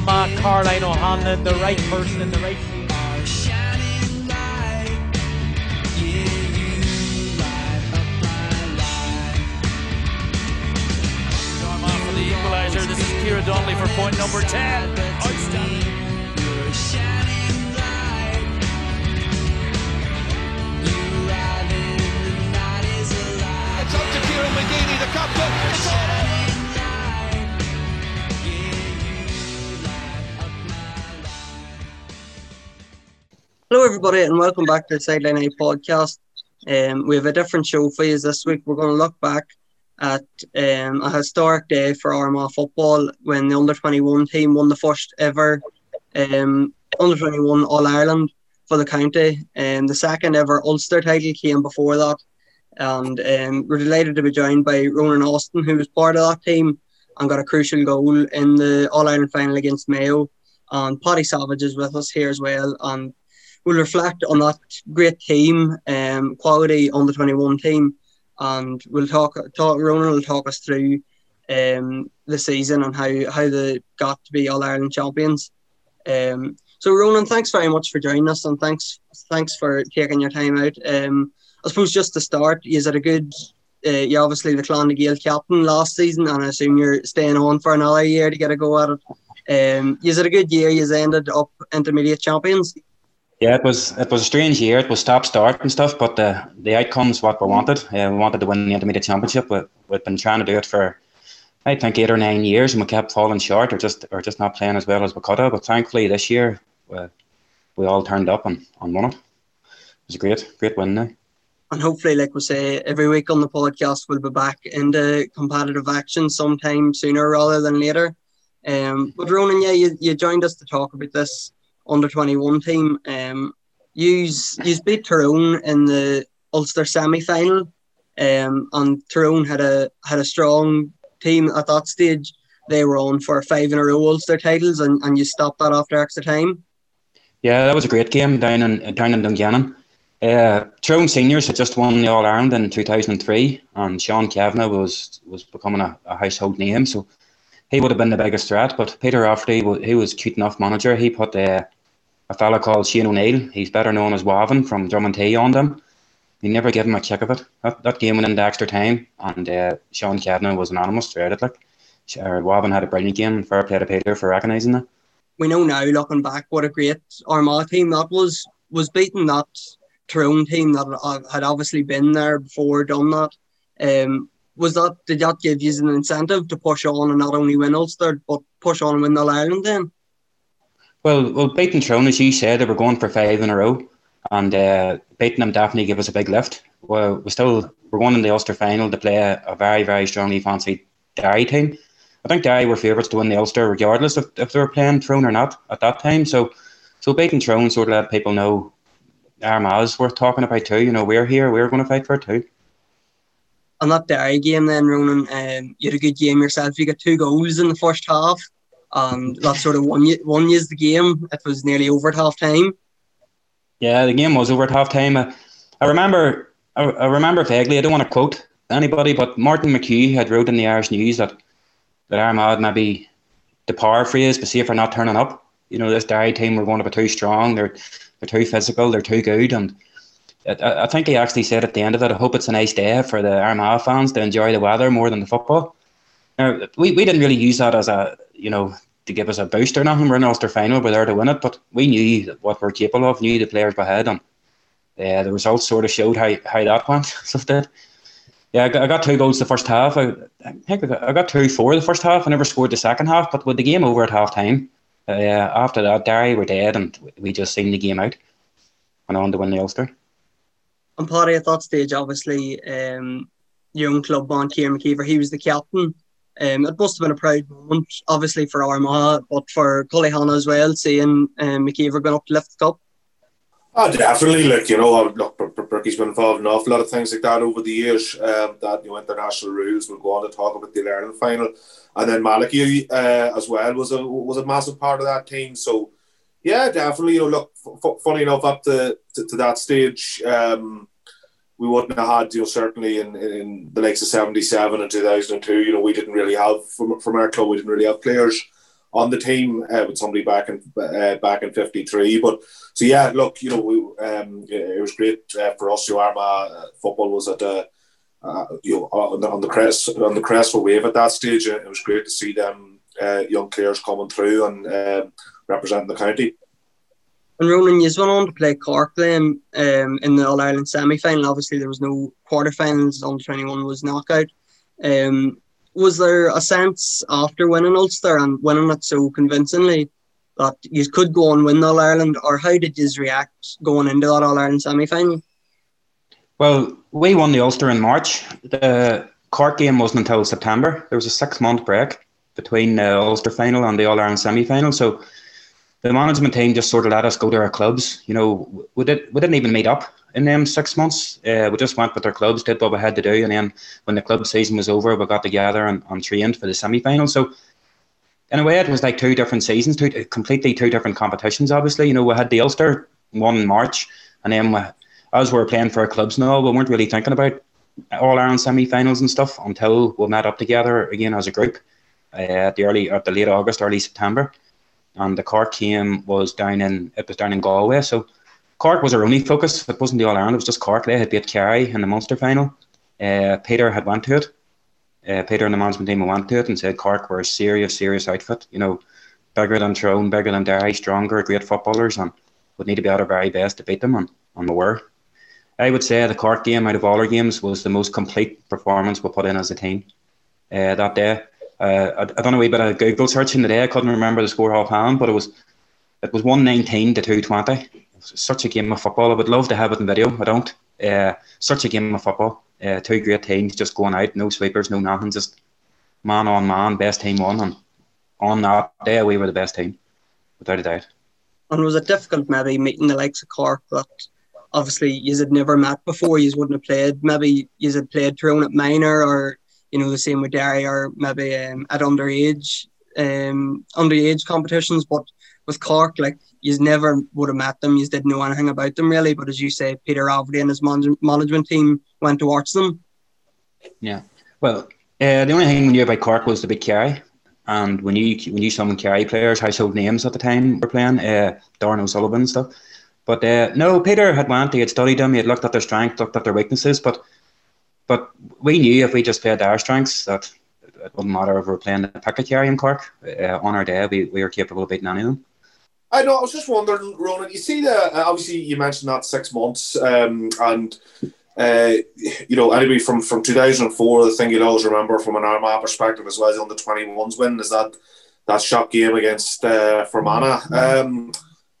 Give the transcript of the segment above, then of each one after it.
done by Armagh, Caroline O'Hanlon, the right person in the right place. This is Kira Donnelly for point number 10. Outstanding. It's up to Kieran McGeady, the captain. Hello, everybody, and welcome back to the Sideline A podcast. Um, we have a different show for you this week. We're going to look back at um, a historic day for Armagh football when the under 21 team won the first ever um, under 21 All Ireland for the county. And the second ever Ulster title came before that. And um, we're delighted to be joined by Ronan Austin, who was part of that team and got a crucial goal in the All Ireland final against Mayo. And Paddy Savage is with us here as well. And we'll reflect on that great team, um, quality under 21 team, and we'll talk. talk Ronan will talk us through um, the season and how how they got to be All Ireland champions. Um, so Ronan, thanks very much for joining us, and thanks thanks for taking your time out. Um, I suppose just to start, is it a good? Uh, you're obviously the Clan Gael captain last season, and I assume you're staying on for another year to get a go at it. Um, is it a good year? You've ended up intermediate champions. Yeah, it was it was a strange year. It was stop start and stuff, but the the outcome's what we wanted. Uh, we wanted to win the intermediate championship. We, we've been trying to do it for I think eight or nine years, and we kept falling short or just or just not playing as well as we could have. But thankfully, this year we, we all turned up and, and won it. It was a great great win now. And hopefully, like we say, every week on the podcast, we'll be back into competitive action sometime sooner rather than later. Um, but Ronan, yeah, you, you joined us to talk about this under 21 team. Um, use use beat Tyrone in the Ulster semi final, um, and Tyrone had a had a strong team at that stage. They were on for five in a row Ulster titles, and, and you stopped that after extra time. Yeah, that was a great game down in down in Dungannon. Uh, Tyrone seniors had just won the All Ireland in 2003, and Sean Cavanagh was was becoming a, a household name. So he would have been the biggest threat. But Peter Rafferty, he was cute enough manager. He put uh, a fella called Shane O'Neill, he's better known as Wavin from Drummond on them. He never gave him a kick of it. That, that game went into extra time, and uh, Sean Cavanagh was anonymous throughout it. Like, uh, Wavin had a brilliant game, fair play to Peter for recognising that. We know now, looking back, what a great Armagh team that was. Was beating that Tyrone team that had obviously been there before, done that. Um, was that did that give you an incentive to push on and not only win Ulster but push on and win All Ireland then? Well, well, beating Tyrone, as you said, they were going for five in a row, and uh, beating them definitely gave us a big lift. Well, we still we're going in the Ulster final to play a, a very, very strongly fancied Derry team. I think Derry were favourites to win the Ulster, regardless of if they were playing Tyrone or not at that time. So, so beating Tyrone sort of let people know Armagh's worth talking about too. You know, we're here, we're going to fight for it too. On that Derry game, then Ronan, um, you had a good game yourself. You got two goals in the first half and that sort of won you won you the game. It was nearly over at half time. Yeah, the game was over at half time. I, I remember I, I, remember vaguely. I don't want to quote anybody, but Martin McHugh had wrote in the Irish News that that Armagh maybe the paraphrase, but see if they're not turning up. You know, this Derry team were going to be too strong. They're they're too physical. They're too good, and I, I think he actually said at the end of it, "I hope it's a nice day for the Armagh fans to enjoy the weather more than the football." Now, we, we didn't really use that as a you know to give us a boost or nothing. We're in Ulster final, we're there to win it, but we knew what we're capable of, knew the players behind and uh, the results sort of showed how, how that went. so did. Yeah, I got, I got, two goals the first half. I, I think I got, I got two for the first half. I never scored the second half, but with the game over at half time, uh, after that, Derry were dead, and we just seen the game out. Went on to win the Ulster. And Paddy, at that stage, obviously, um, young club on Kieran McKeever, he was the captain. Um, it must have been a proud moment, obviously for Armagh, but for Cullyhanna as well, seeing um, McKeever going up to lift the cup. Oh, definitely. Like, you know, look, Bricky's been involved in an awful lot of things like that over the years. Um, that, know, international rules. We'll go on to talk about the Ireland final. And then Malachy uh, as well was a was a massive part of that team. So, yeah, definitely. You know, look, f- funny enough, up to, to, to that stage, um, we wouldn't have had, you know, certainly in, in the likes of 77 and 2002, you know, we didn't really have, from, from our club, we didn't really have players on the team uh, with somebody back in uh, back in '53. But so yeah, look, you know, we, um, it was great uh, for us. You Armagh uh, football was at uh, uh, you know on the, on the crest on the crest for wave at that stage. It was great to see them young players coming through and um, representing the county. And Ronan, you went on to play Cork then um, in the All Ireland semi final. Obviously, there was no quarter quarterfinals. Under twenty one was knockout. Um, was there a sense after winning Ulster and winning it so convincingly that you could go on and win the All Ireland, or how did you react going into that All Ireland semi final? Well, we won the Ulster in March. The Cork game wasn't until September. There was a six month break between the Ulster final and the All Ireland semi final. So the management team just sort of let us go to our clubs. You know, we, did, we didn't even meet up in them six months. Uh, we just went with our clubs, did what we had to do, and then when the club season was over, we got together and, and trained for the semi final. So in a way, it was like two different seasons, two completely two different competitions. Obviously, you know, we had the Ulster one in March, and then we, as we were playing for our clubs now, we weren't really thinking about all Ireland semi-finals and stuff until we met up together again as a group uh, at the early, at the late August, early September, and the Cork team was down in it was down in Galway, so Cork was our only focus. It wasn't the All Ireland; it was just Cork. They had beat Kerry in the Munster final. Uh, Peter had went to it. Uh, Peter and the management team went to it and said Cork were a serious, serious outfit. You know, bigger than Tyrone, bigger than Derry, stronger, great footballers, and would need to be at our very best to beat them. And, and we were. I would say the Cork game out of all our games was the most complete performance we put in as a team uh, that day. Uh, I, I done a wee bit of Google searching today. I couldn't remember the score offhand, but it was it was one nineteen to two twenty such a game of football. I would love to have it in video. I don't. Uh, such a game of football. Uh, two great teams just going out, no sweepers, no nothing, just man on man, best team won. And on that day, we were the best team, without a doubt. And was it difficult maybe meeting the likes of Cork that obviously you had never met before, you wouldn't have played, maybe you had played Tyrone at minor or, you know, the same with Derry or maybe um, at underage um, underage competitions, but with Cork, like you never would have met them, you didn't know anything about them really. But as you say, Peter Rafferty and his man- management team went to watch them. Yeah, well, uh, the only thing we knew about Cork was the big Kerry, and when you when you some Kerry players, household names at the time were playing, uh, Darran O'Sullivan and stuff. But uh, no, Peter had went, he had studied them, he had looked at their strengths, looked at their weaknesses, but but we knew if we just played our strengths that it wouldn't matter if we were playing the Picket Kerry in Cork. Uh, on our day, we, we were capable of beating any of them. I know. I was just wondering, Ronan. You see, the uh, obviously you mentioned that six months, um, and uh, you know, anyway, from from two thousand and four, the thing you'll always remember from an Armagh perspective as well as on the twenty ones win is that that shock game against uh, Fermanagh, um,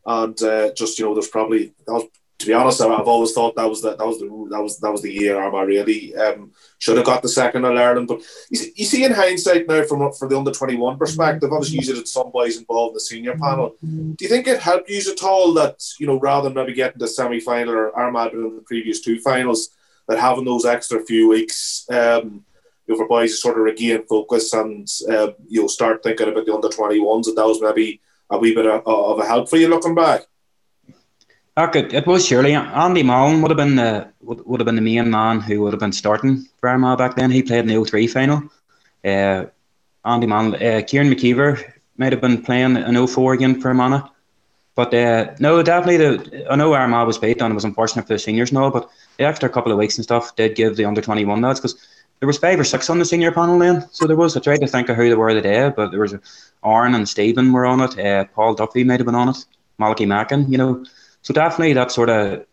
and uh, just you know, there's probably that was to be honest, I've always thought that was the, that was the that was that was the year Armagh really um, should have got the second All Ireland. But you see, you see, in hindsight now, from for the under twenty one perspective, obviously you had some boys involved in the senior panel. Do you think it helped you at all that you know rather than maybe getting the semi final or Armagh in the previous two finals, that having those extra few weeks. Um, you know, for boys to sort of regain focus and uh, you know start thinking about the under 21s that that was maybe a wee bit of, of a help for you looking back it, it was surely Andy Mallon would have been the would, would have been the main man who would have been starting for Armagh back then. He played in the 03 final. Uh, Andy Mallon, uh, Kieran McKeever might have been playing in 04 again for Armagh. But uh, no, definitely the I know Armagh was beat and it was unfortunate for the seniors and all, but the extra couple of weeks and stuff did give the under 21 lads because there was five or six on the senior panel then. So there was. I tried to think of who they were the day, but there was Aaron and Stephen were on it. Uh, Paul Duffy might have been on it. Malachy Mackin, you know. So definitely that sort of.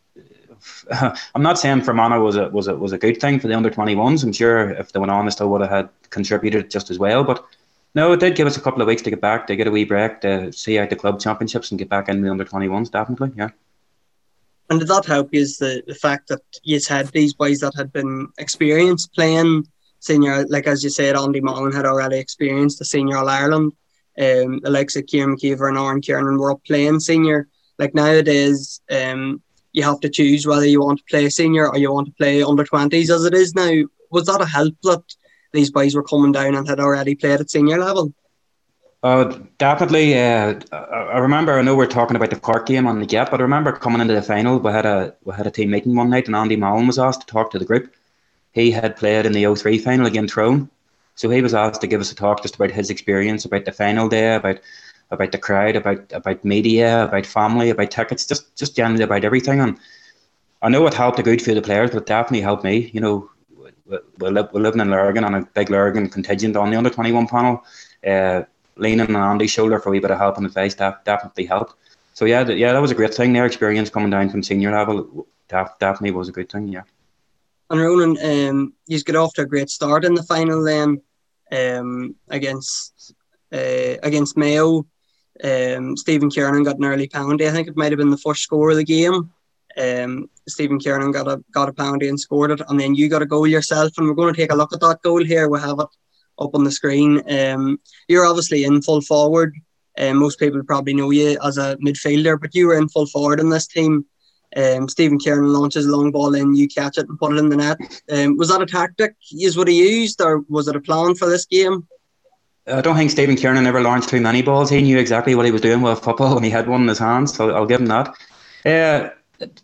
I'm not saying Fermanagh was a was a was a good thing for the under 21s. I'm sure if they went on, they still would have had contributed just as well. But no, it did give us a couple of weeks to get back, to get a wee break, to see out the club championships and get back in the under 21s. Definitely, yeah. And did that help you? Is the, the fact that you had these boys that had been experienced playing senior, like as you said, Andy Mallon had already experienced the senior All Ireland. Um, the likes of Kieran McKeever and Aaron Kernan were playing senior. Like nowadays, um, you have to choose whether you want to play senior or you want to play under 20s as it is now. Was that a help that these boys were coming down and had already played at senior level? Uh, definitely. Uh, I remember. I know we're talking about the Cork game on the gap, but I remember coming into the final. We had a we had a team meeting one night, and Andy Mallon was asked to talk to the group. He had played in the 03 final against Tyrone, So he was asked to give us a talk just about his experience, about the final day, about about the crowd, about about media, about family, about tickets, just just generally about everything. And I know it helped a good few of the players, but definitely helped me. You know, we're, li- we're living in Lurgan on a big Lurgan contingent on the under twenty one panel. Uh, leaning on Andy's shoulder for a wee bit of help and advice that definitely helped. So yeah, th- yeah, that was a great thing. Their experience coming down from senior level def- definitely was a good thing. Yeah. And Ronan, um, you get off to a great start in the final then um, against uh, against Mayo. Um, Stephen Kernan got an early penalty. I think it might have been the first score of the game. Um, Stephen Kernan got a got a penalty and scored it, and then you got a goal yourself. And we're going to take a look at that goal here. We have it up on the screen. Um, you're obviously in full forward. Um, most people probably know you as a midfielder, but you were in full forward in this team. Um, Stephen Kernan launches a long ball in, you catch it and put it in the net. Um, was that a tactic? Is what he used, or was it a plan for this game? I don't think Stephen Kernan ever launched too many balls. He knew exactly what he was doing with football when he had one in his hands, so I'll give him that. Uh,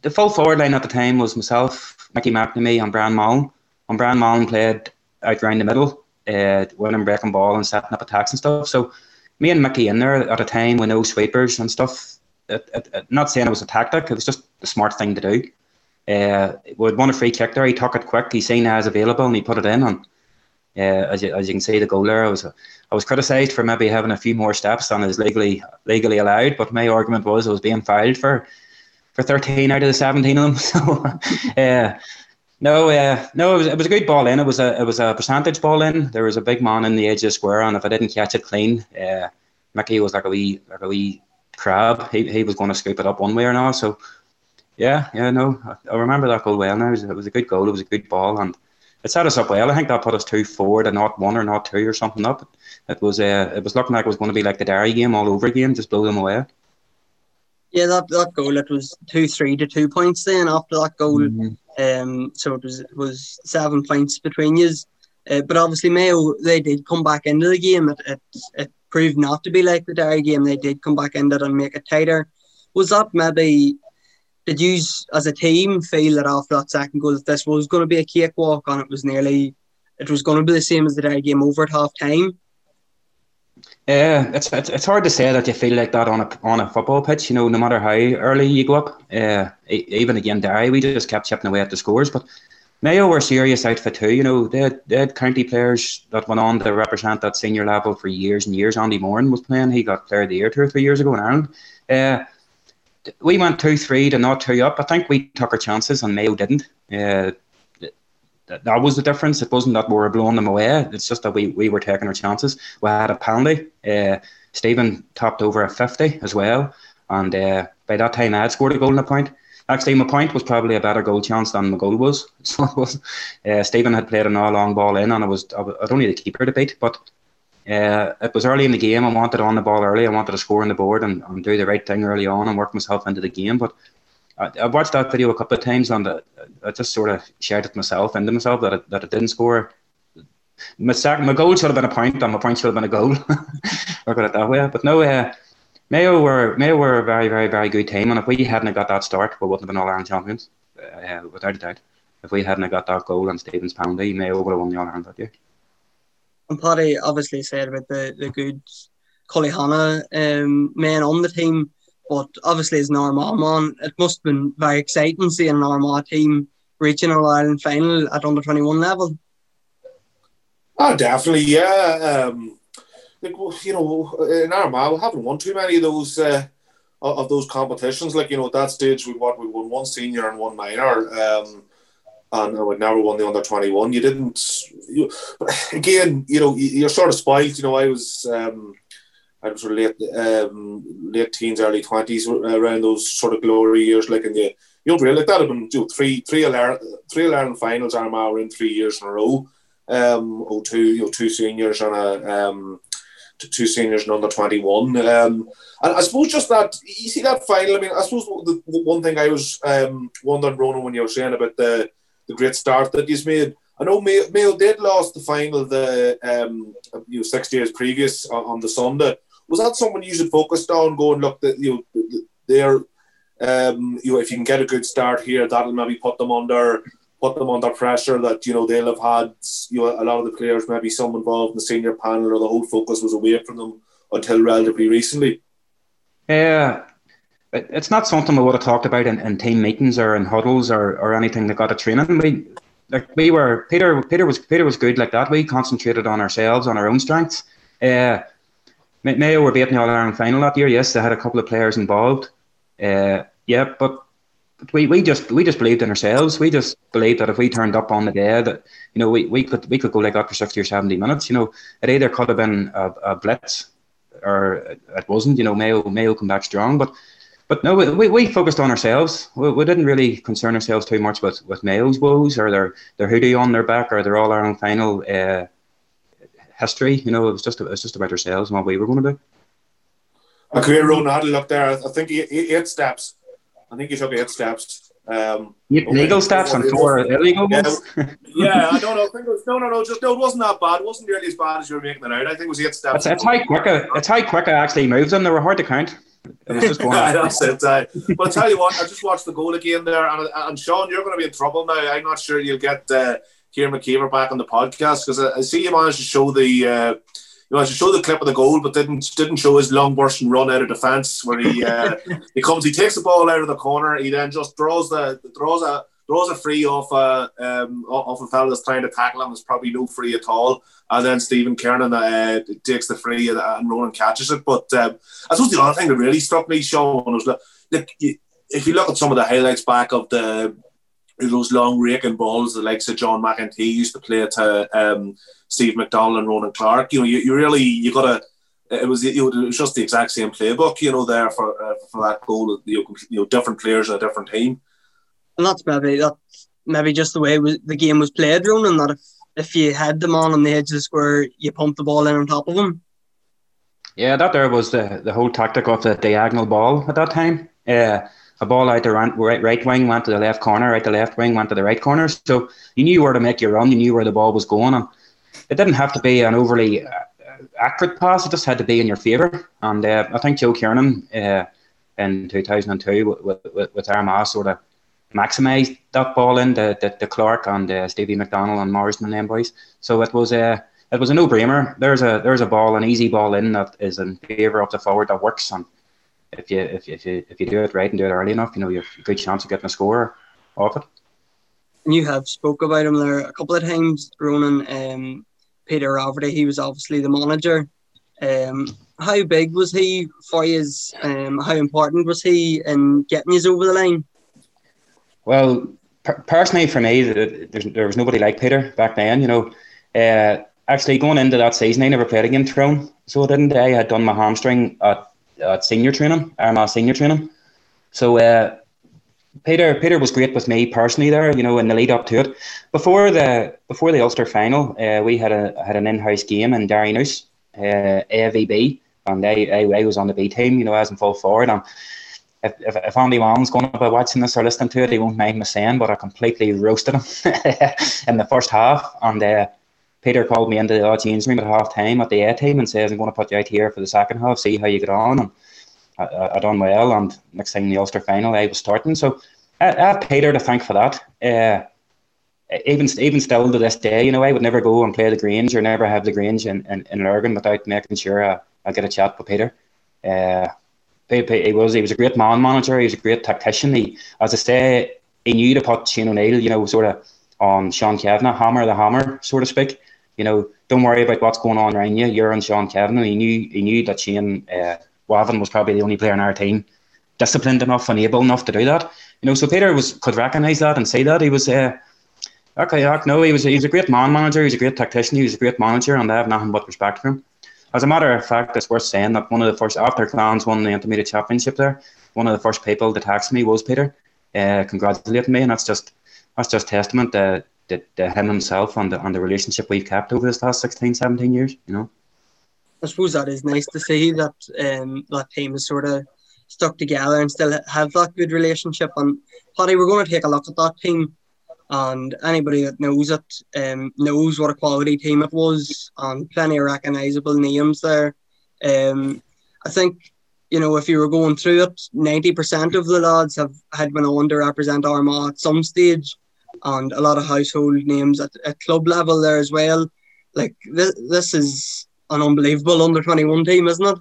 the full forward line at the time was myself, Mickey McNamee, and Brian Mallon. And Brian Mallon played out round the middle, uh, winning breaking ball and setting up attacks and stuff. So me and Mickey in there at a time with no sweepers and stuff. It, it, it, not saying it was a tactic, it was just the smart thing to do. Uh, we'd won a free kick there. He took it quick. He seen as available and he put it in. And as, you, as you can see, the goal there, I was I was criticised for maybe having a few more steps than is legally legally allowed. But my argument was I was being filed for for 13 out of the 17 of them. So, uh, no, uh, no, it was, it was a good ball in. It was a it was a percentage ball in. There was a big man in the edge of the square, and if I didn't catch it clean, uh, Mickey was like a wee like a wee crab. He he was going to scoop it up one way or another. So, yeah, yeah, no, I, I remember that goal well. Now it was, it was a good goal. It was a good ball, and it set us up well. I think that put us two forward and not one or not two or something up. It was uh, it was looking like it was going to be like the Derry game all over again, just blow them away. Yeah, that, that goal it was two three to two points then after that goal. Mm-hmm. Um, so it was it was seven points between you. Uh, but obviously Mayo they did come back into the game. It, it it proved not to be like the Derry game. They did come back into it and make it tighter. Was that maybe? Did you as a team feel that after that second goal that this was going to be a cakewalk and it was nearly it was going to be the same as the Derry game over at half time? Yeah, it's, it's it's hard to say that you feel like that on a on a football pitch. You know, no matter how early you go up. Uh, even again, Derry, we just kept chipping away at the scores. But Mayo were serious outfit too. You know, they had, they had county players that went on to represent that senior level for years and years. Andy Moran was playing; he got Player of the Year two or three years ago in Ireland. Uh, we went two three to not two up. I think we took our chances, and Mayo didn't. Uh, that, that was the difference. It wasn't that we were blowing them away. It's just that we, we were taking our chances. We had a penalty. Uh, Stephen topped over a 50 as well. And uh, by that time, I had scored a goal and a point. Actually, my point was probably a better goal chance than my goal was. So it was. Uh, Stephen had played an all long ball in, and I was I, don't need a keeper to beat. But uh, it was early in the game. I wanted on the ball early. I wanted to score on the board and, and do the right thing early on and work myself into the game. But I, I watched that video a couple of times and I, I just sort of shared it myself into myself that it, that it didn't score. My, my goal should have been a point and my point should have been a goal. Look at it that way. But no, uh, Mayo were Mayo were a very very very good team, and if we hadn't got that start, we wouldn't have been All Ireland champions, uh, without a doubt. If we hadn't got that goal on Stevens penalty, Mayo would have won the All Ireland that year. And Paddy obviously said about the the good Cullyhanna um, men on the team. But obviously, as an Armagh man, it must have been very exciting seeing an Armagh team reaching an Ireland final at under 21 level. Oh, definitely, yeah. Um, like, you know, in Armagh, we haven't won too many of those uh, of those competitions. Like, you know, at that stage, we what we won one senior and one minor. Um, and I would never won the under 21. You didn't, you, again, you know, you're sort of spoiled. You know, I was, um, I was sort of late, um, late teens, early twenties, around those sort of glory years. Like in the, you know, really like that have been you know, three, three Ireland, three Ireland finals. Armagh were in three years in a row. Um, oh, two, you know, two seniors and a um, two seniors and under twenty one. Um, and I suppose just that you see that final. I mean, I suppose the, the one thing I was um wondering, Ronan, when you were saying about the the great start that he's made. I know Mayo, Mayo did lost the final the um you know six years previous on, on the Sunday was that someone you should focused on going look that you know they're um you know if you can get a good start here that'll maybe put them under put them under pressure that you know they'll have had you know a lot of the players maybe some involved in the senior panel or the whole focus was away from them until relatively recently. Yeah, it's not something we would have talked about in, in team meetings or in huddles or, or anything that got a training. We like we were Peter. Peter was Peter was good like that. We concentrated on ourselves, on our own strengths. Uh, Mayo were beating the All Ireland final that year. Yes, they had a couple of players involved. Uh, yeah, but we, we just we just believed in ourselves. We just believed that if we turned up on the day, that you know we, we could we could go like that for sixty or seventy minutes. You know, it either could have been a, a blitz or it wasn't. You know, Mayo Mayo come back strong, but but no, we, we focused on ourselves. We, we didn't really concern ourselves too much with with Mayo's woes or their their hoodie on their back or their All Ireland final. Uh, history. You know, it was just it was just about ourselves and what we were going to do. A career Ronan had a look there. I think he, eight steps. I think he took eight steps. Um, legal okay. steps and four illegal ones. Yeah, yeah, I don't know. I think it was, no, no, no. Just no, it wasn't that bad. It wasn't nearly as bad as you were making it out. I think it was eight steps. It's how quick. It's how quick I actually moved them. They were hard to count. It was just going. That's it. Uh, but I tell you what, I just watched the goal again there, and, and Sean, you're going to be in trouble now. I'm not sure you'll get. Uh, Kieran McKeever back on the podcast because I, I, see you managed to show the uh, you managed to show the clip of the goal, but didn't didn't show his long burst and run out of defence where he uh, he comes, he takes the ball out of the corner, he then just draws the draws a draws a free off a um, off a fellow that's trying to tackle him. There's probably no free at all, and then Stephen Kernan uh, takes the free and, and Ronan catches it. But um, I suppose the other thing that really struck me, Sean, was that like, if you look at some of the highlights back of the those long raking balls, the likes of John McEntee used to play to um, Steve McDonnell and Ronan Clarke. You know, you, you really you got to. It was it was just the exact same playbook, you know, there for uh, for that goal. You know, you know, different players in a different team. And that's maybe that's maybe just the way the game was played, Ronan. That if if you had them on on the edges where you pumped the ball in on top of them. Yeah, that there was the the whole tactic of the diagonal ball at that time. Uh, a ball out the right, right wing went to the left corner, right the left wing went to the right corner. So you knew where to make your run, you knew where the ball was going, and it didn't have to be an overly uh, accurate pass. It just had to be in your favour. And uh, I think Joe Kernan uh, in 2002 with, with, with Armagh sort of maximised that ball in the, the, the Clarke and uh, Stevie McDonnell and Morrison and them boys. So it was a it was a no brainer. There's a there's a ball, an easy ball in that is in favour of the forward that works and if you if, if you if you do it right and do it early enough, you know you have a good chance of getting a score off it. And you have spoke about him there a couple of times, Ronan. Um, Peter Rafferty, he was obviously the manager. Um, how big was he for you? Um, how important was he in getting you over the line? Well, per- personally, for me, there was nobody like Peter back then. You know, uh, actually going into that season, I never played against Tyrone, so I didn't. I had done my hamstring at at senior training, Armagh senior training. So uh, Peter Peter was great with me personally there, you know, in the lead up to it. Before the before the Ulster final, uh, we had a had an in house game in Derrynoose, uh, AVB, and I, I, I was on the B team, you know, as in full forward. And if, if, if Andy Wong's going to be watching this or listening to it, he won't mind me saying, but I completely roasted him in the first half. And uh, Peter called me into the change room at half time at the A team and says, I'm going to put you out here for the second half, see how you get on. And I, I, I done well. And next thing, the Ulster final, I was starting. So I, I have Peter to thank for that. Uh, even even still to this day, you know, I would never go and play the Grange or never have the Grange in, in, in Lurgan without making sure I, I get a chat with Peter. Uh, he was he was a great man manager. He was a great tactician. He, as I say, he knew to put Shane O'Neill, you know, sort of on Sean Cavanagh, hammer the hammer, so to speak you know, don't worry about what's going on around you. You're on Sean Kevin, and he knew he knew that Shane uh, Wavin was probably the only player in our team disciplined enough and able enough to do that. You know, so Peter was could recognise that and say that he was. Uh, okay, no, he was he was a great man manager. He was a great tactician. He was a great manager, and I have nothing but respect for him. As a matter of fact, it's worth saying that one of the first after Clans won the intermediate championship there, one of the first people to text me was Peter, uh, congratulating me, and that's just that's just testament to the, the him himself and the and the relationship we've kept over this last 16, 17 years. You know. I suppose that is nice to see that um, that team is sort of stuck together and still have that good relationship. And Paddy, we're going to take a look at that team, and anybody that knows it um, knows what a quality team it was, and plenty of recognisable names there. Um, I think you know if you were going through it, ninety percent of the lads have had been on to represent Armagh at some stage and a lot of household names at, at club level there as well. Like this, this is an unbelievable under twenty one team, isn't it?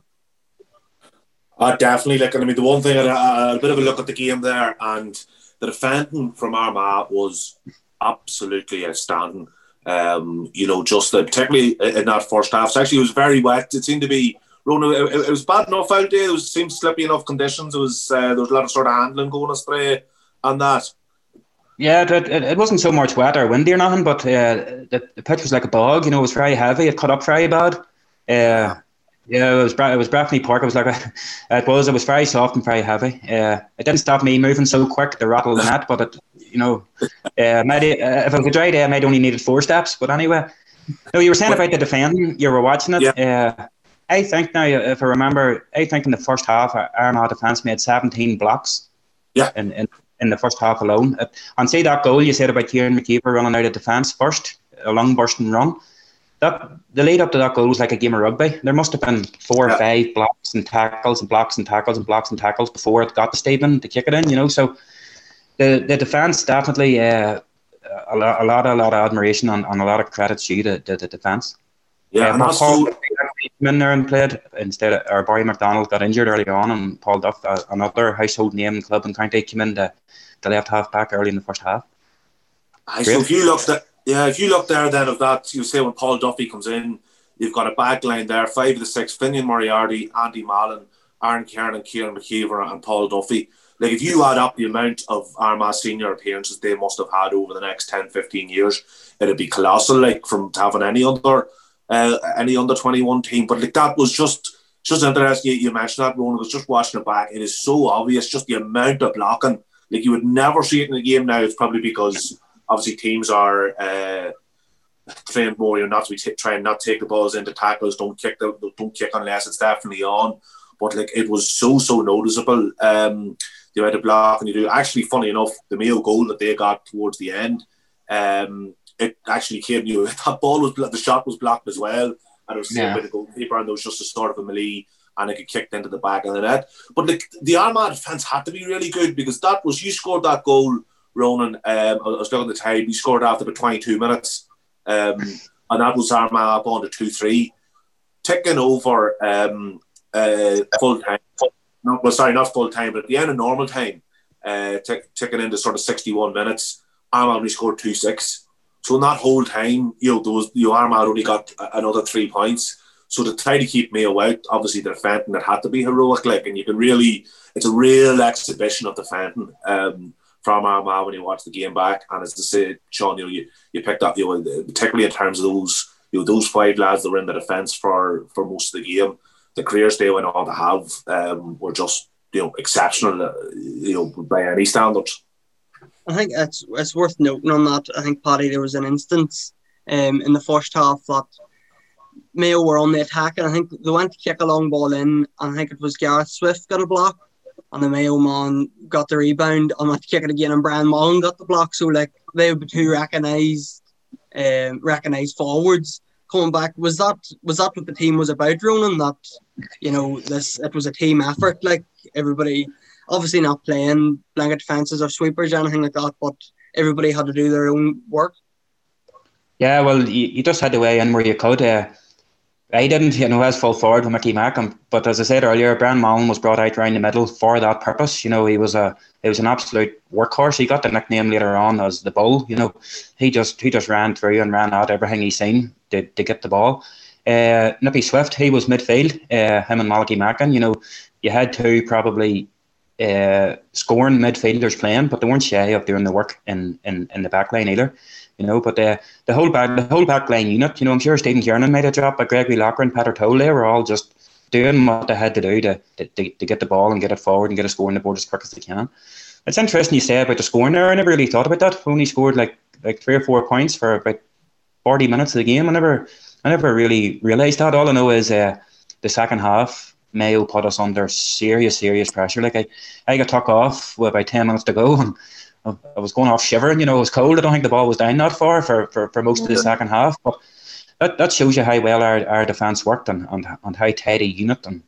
Uh, definitely. Like, I mean, the one thing, a bit of a look at the game there, and the defending from Armagh was absolutely outstanding. Um, you know, just uh, particularly in that first half. So actually, it was very wet. It seemed to be. It, it was bad enough out there. It was seemed slippy enough conditions. It was uh, there was a lot of sort of handling going astray and that. Yeah, it, it, it, wasn't so much wet or windy or nothing, but uh, the, the pitch was like a bog. You know, it was very heavy. It cut up very bad. Uh, yeah, it was it was Breffni Park. It was like a, it was it was very soft and very heavy. Uh, it didn't stop me moving so quick the rattle the net, but it you know, uh, maybe, uh, if it was a dry day, I might only needed four steps. But anyway, no, you were saying about the defending. You were watching it. Yeah. Uh, I think now, if I remember, I think in the first half, Armagh defence made seventeen blocks. Yeah. In, in in the first half alone, and say that goal you said about Kieran McKeever running out of defence first, a long bursting run that the lead up to that goal was like a game of rugby. There must have been four yeah. or five blocks and tackles and blocks and tackles and blocks and tackles before it got to Stephen to kick it in. You know, so the the defence definitely uh, a, lot, a lot a lot of admiration and, and a lot of credit to the, the, defence. Yeah, uh, and that's Paul came in there and played instead. Of, or Barry McDonald got injured early on, and Paul Duff, uh, another household name in the club in county, came in the, the left half back early in the first half. so if you look at yeah, if you look there, then of that, you say when Paul Duffy comes in, you've got a back line there, five of the six: Finian Moriarty, Andy Mallon, Aaron Kernan, Kieran McKeever, and Paul Duffy. Like if you add up the amount of Armagh senior appearances they must have had over the next 10, 15 years, it'd be colossal. Like from having any other uh, any under twenty one team, but like that was just just interesting. You, you mentioned that, Ronan. I was just watching it back. It is so obvious, just the amount of blocking. Like you would never see it in the game now. It's probably because obviously teams are uh, trained more, you know, not to be t- trying not take the balls into tackles, don't kick the, don't kick unless it's definitely on. But like it was so so noticeable. Um, you had a block and you do actually funny enough the Mayo goal that they got towards the end. Um, it actually came you that ball was the shot was blocked as well, and it was yeah. by the goalkeeper, and there was just a sort of a melee and it got kicked into the back of the net. But like the Armagh defence had to be really good because that was you scored that goal Ronan, um, I was looking at the time, he scored after about 22 minutes. Um, and that was Armagh up on to 2 3. Ticking over um, uh, full time. No, well, sorry, not full time, but at the end of normal time, uh, ticking into sort of 61 minutes, Armagh only scored 2 6. So in that whole time, you know, those you Armagh only got another three points. So to try to keep Mayo out, obviously the defending that had to be heroic, like, and you can really, it's a real exhibition of defending. Um, from Armagh when you watch the game back. And as I say, Sean, you know, you, you picked up, you know, particularly in terms of those, you know, those five lads that were in the defence for for most of the game, the careers they went on to have um, were just, you know, exceptional, uh, you know, by any standards. I think it's it's worth noting on that. I think Paddy, there was an instance um, in the first half that Mayo were on the attack, and I think they went to kick a long ball in, and I think it was Gareth Swift got a block, and the Mayo man got the rebound to kick it again and Brian Mallon got the block. So like they were two recognised um, recognised forwards coming back. Was that was that what the team was about, Ronan? That you know, this it was a team effort, like everybody obviously not playing blanket defences or sweepers or anything like that, but everybody had to do their own work. Yeah, well, you, you just had to weigh in where you could. Uh, I didn't, you know, as full forward with Mickey Mackham. But as I said earlier, Brian Mallon was brought out around the middle for that purpose. You know, he was a he was an absolute workhorse. He got the nickname later on as the bull. You know, he just he just ran through and ran out everything he seen to, to get the ball. Uh, Nippy Swift, he was midfield. Uh, him and Malachy Mackin. You know, you had two probably uh, scoring midfielders playing, but they weren't shy of doing the work in in, in the back line either you know. But uh, the whole back the whole back line unit, you know, I'm sure Stephen Kernan made a job, but Gregory Locker and Peter Toll, they were all just doing what they had to do to, to, to get the ball and get it forward and get a score on the board as quick as they can. It's interesting you say about the scoring there. I never really thought about that. We only scored like like three or four points for about forty minutes of the game. I never I never really realised that. All I know is uh, the second half Mayo put us under serious, serious pressure. Like I, I got tuck off with about ten minutes to go and I was going off shivering. You know, it was cold. I don't think the ball was down that far for, for, for most of the second half. But that, that shows you how well our, our defence worked and, and, and how tidy unit. And,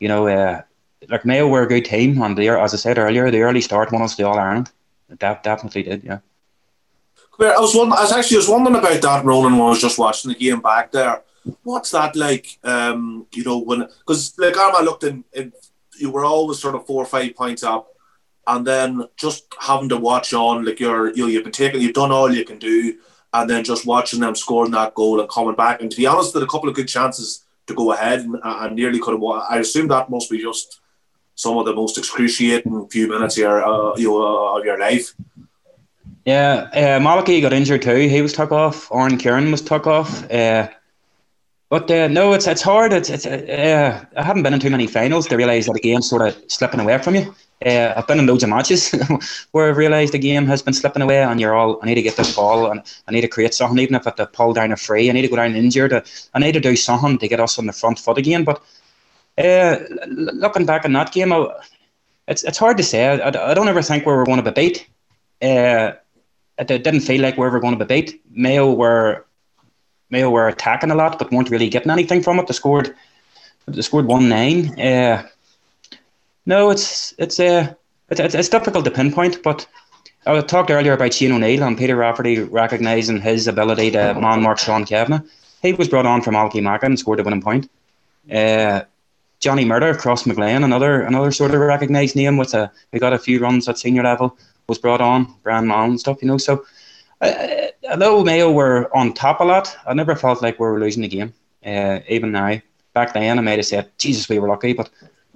you know, uh, like Mayo were a good team. And they, as I said earlier, the early start won us the All Ireland. That definitely did, yeah. I was wondering, I was actually was wondering about that, Ronan, when I was just watching the game back there. What's that like? Um, you know, when because like Armagh looked in, in, you were always sort of four or five points up, and then just having to watch on, like you're, you know, you've been taking, you've done all you can do, and then just watching them scoring that goal and coming back. And to be honest, there a couple of good chances to go ahead, and, and nearly could have. I assume that must be just some of the most excruciating few minutes here, uh, you know, uh, of your life. Yeah, uh, got injured too. He was took off. Aaron Kernan was took off. Uh, but uh, no, it's it's hard. It's it's. Uh, I haven't been in too many finals to realise that the game's sort of slipping away from you. Uh, I've been in loads of matches where I've realised the game has been slipping away, and you're all. I need to get this ball, and I need to create something, even if I have to pull down a free. I need to go down injured. I need to do something to get us on the front foot again. But uh, looking back on that game, I, it's it's hard to say. I, I, don't ever think we were going to be beat. Uh, it didn't feel like we were going to be beat. Mayo were Mayo were attacking a lot, but weren't really getting anything from it. They scored, they scored one nine. Uh, no, it's it's uh, it's, it's difficult to pinpoint, but I talked earlier about Shane O'Neill and Peter Rafferty recognising his ability to man mark Sean Cavanagh. He was brought on from Alkimaka and scored a winning point. Uh, Johnny Murder, Crossmaglen, another another sort of recognised name with a we got a few runs at senior level was brought on, Brian Mallon and stuff, you know. So, uh, although Mayo were on top a lot, I never felt like we were losing the game. Uh, even now, back then, I might have said, Jesus, we were lucky. But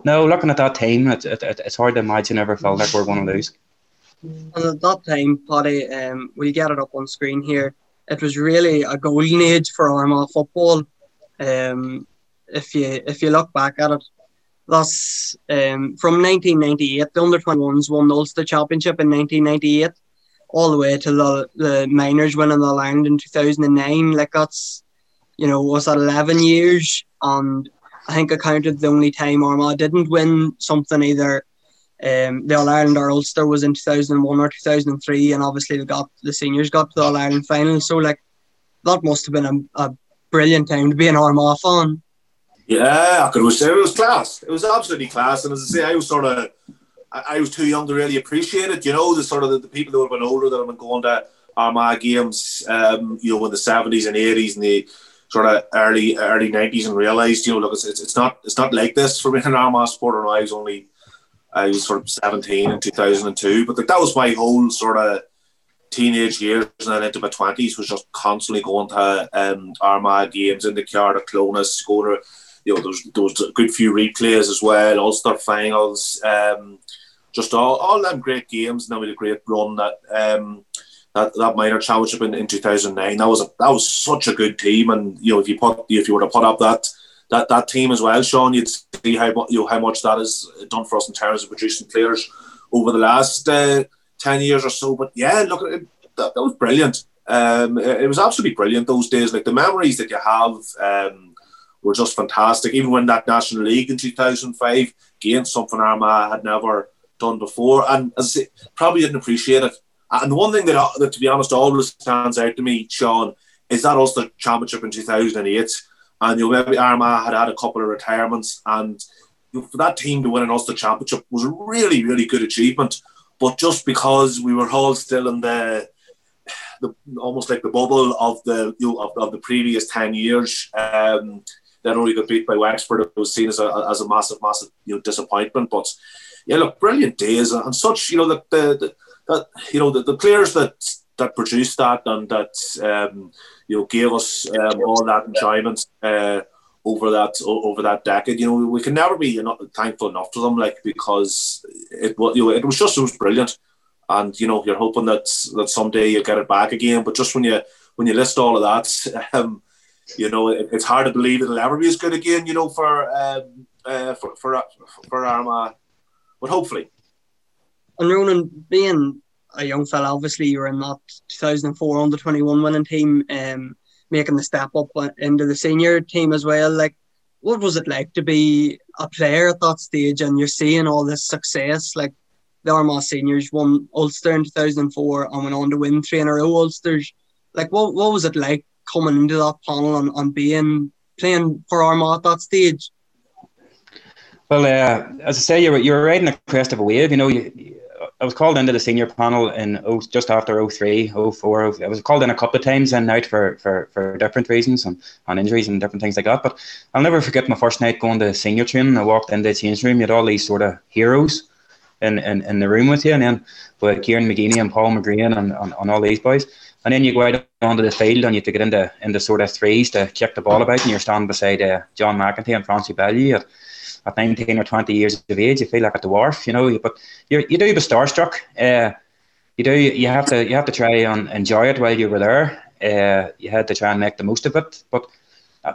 no, looking at that team, it, it, it, it's hard to imagine ever felt like we are going to lose. And at that time, Paddy, um, we get it up on screen here. It was really a golden age for Armagh football. Um, if you if you look back at it, Thus, um, from 1998, the under 21s won the Ulster Championship in 1998, all the way to the, the minors winning the land in 2009. Like, that's, you know, was that 11 years? And I think I counted the only time Armagh didn't win something either. Um, the All Ireland or Ulster was in 2001 or 2003, and obviously they got the seniors got to the All Ireland final. So, like, that must have been a, a brilliant time to be an Armagh fan. Yeah, I could say it was class. It was absolutely class. And as I say, I was sort of, I, I was too young to really appreciate it. You know, the sort of the, the people who have been older that have been going to Armagh games, um, you know, in the seventies and eighties and the sort of early early nineties, and realised, you know, look, it's, it's not it's not like this for me an Armagh supporter. I was only I was sort of seventeen in two thousand and two, but like, that was my whole sort of teenage years and then into my twenties was just constantly going to um, Armagh games in the car to Clones, going to you know, there's those a good few replays as well, Ulster finals, um, just all, all them great games. And then we had a great run that um, that, that minor championship in, in 2009. That was a, that was such a good team, and you know, if you put if you were to put up that that that team as well, Sean, you'd see how you know how much that has done for us in terms of producing players over the last uh, ten years or so. But yeah, look, it, that, that was brilliant. Um, it, it, was absolutely brilliant those days. Like the memories that you have. Um, were just fantastic. Even when that National League in 2005 gained something Armagh had never done before, and as I say, probably didn't appreciate it. And the one thing that, that, to be honest, always stands out to me, Sean, is that Ulster Championship in 2008. And you know, maybe Armagh had had a couple of retirements, and you know, for that team to win an Ulster Championship was a really, really good achievement. But just because we were all still in the the, almost like the bubble of the you know, of, of the previous ten years. Um, only got beat by Wexford. It was seen as a, as a massive, massive you know disappointment. But yeah, look, brilliant days and, such. You know the, the, the that you know the, the players that that produced that and that um, you know gave us um, all that enjoyment uh, over that over that decade. You know we can never be you know, thankful enough to them, like because it was you know it was just it was brilliant, and you know you're hoping that that someday you get it back again. But just when you when you list all of that. Um, you know, it, it's hard to believe it'll ever be as good again. You know, for um, uh, for for for Armagh, but hopefully. And Ronan, being a young fella, obviously you were in that 2004 under 21 winning team, um, making the step up into the senior team as well. Like, what was it like to be a player at that stage and you're seeing all this success? Like, the Armagh seniors won Ulster in 2004 and went on to win three in a row Ulsters. Like, what, what was it like coming into that panel and, and being playing for Armagh at that stage? Well, uh, as I say, you're you're riding the crest of a wave. You know, you, I was called into the senior panel in oh, just after 03, 04. I was called in a couple of times and out for, for, for different reasons and, and injuries and different things like that. But I'll never forget my first night going to senior training. I walked into the change room, you had all these sort of heroes in, in, in the room with you, and then with Kieran McGeeney and Paul McGrane and, and, and all these boys. And then you go out onto the field and you have to get into into sort of threes to kick the ball about, and you're standing beside uh, John McEntee and Francie Bellew at, at 19 or 20 years of age. You feel like a dwarf, you know. But you you do be starstruck. Uh, you do. You have to you have to try and enjoy it while you were there. Uh, you had to try and make the most of it. But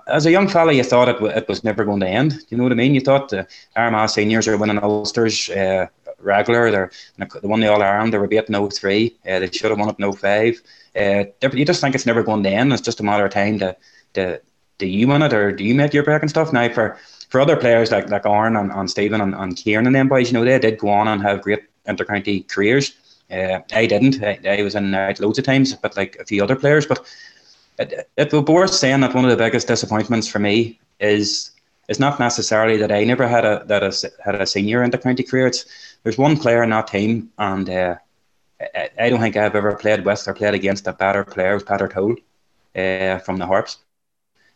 as a young fella, you thought it, it was never going to end. Do You know what I mean? You thought the Armagh seniors are winning Ulsters uh, regular. They're they won the All Ireland. They were beaten 03. Uh, they should have won it in 05. Uh, you just think it's never going to end. It's just a matter of time to, to do you win it or do you make your break and stuff. Now for for other players like like Aaron and, and Stephen and, and Kieran and them boys, you know, they did go on and have great intercounty careers. Uh, I didn't. I, I was in out loads of times, but like a few other players. But it, it would be worth saying that one of the biggest disappointments for me is is not necessarily that I never had a that a, had a senior intercounty career. It's there's one player in that team, and uh, I, I, don't think I've ever played with or played against a better player, was Peter Toll uh, from the Harps.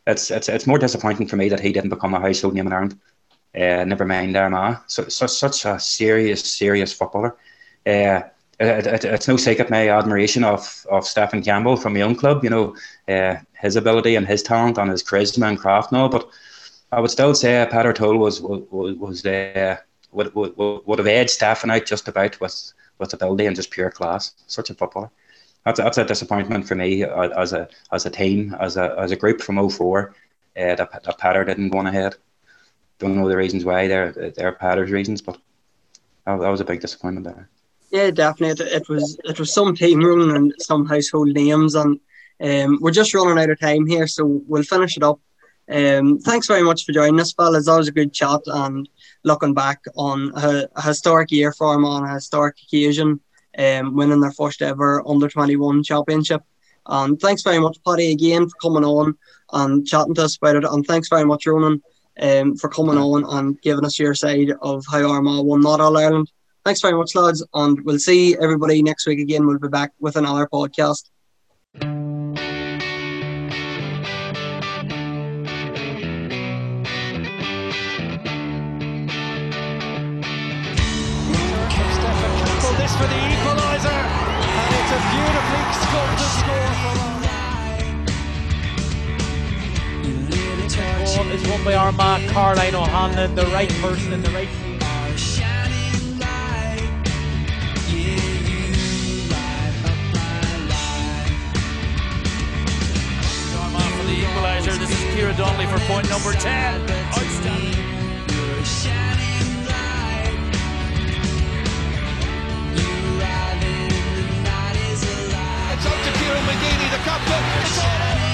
It's, it's it's more disappointing for me that he didn't become a household name in Ireland. Uh, never mind Armagh. So, so, such a serious, serious footballer. Uh, it, it, it's no secret my admiration of, of Stephen Campbell from my own club, you know, uh, his ability and his talent and his charisma and craft and all. But I would still say Peter Toll was was, was uh, would, would, would have edged Stephen out just about with, with ability and just pure class. Such a footballer. That's a, that's a disappointment for me as a as a team, as a as a group from 04, uh, that, that Peter didn't go ahead. Don't know the reasons why, they're, they're Peter's reasons, but that, that was a big disappointment there. Yeah, definitely. It, it was it was some team room and some household names, and um, we're just running out of time here, so we'll finish it up. Um, thanks very much for joining us, fellas. That was a good chat, and looking back on a, a historic year for them on a historic occasion, um, winning their first ever under 21 championship. And thanks very much, Paddy, again for coming on and chatting to us about it. And thanks very much, Ronan, um, for coming on and giving us your side of how Armagh won not All Ireland. Thanks very much, lads. And we'll see everybody next week again. We'll be back with another podcast. For Goal is won by Armagh, Caroline O'Hanlon, the right person in the right team. for the equaliser. This is Kira Donnelly for point number 10. Outstanding. It's out to Kieran McGeeney, the captain. It's all over.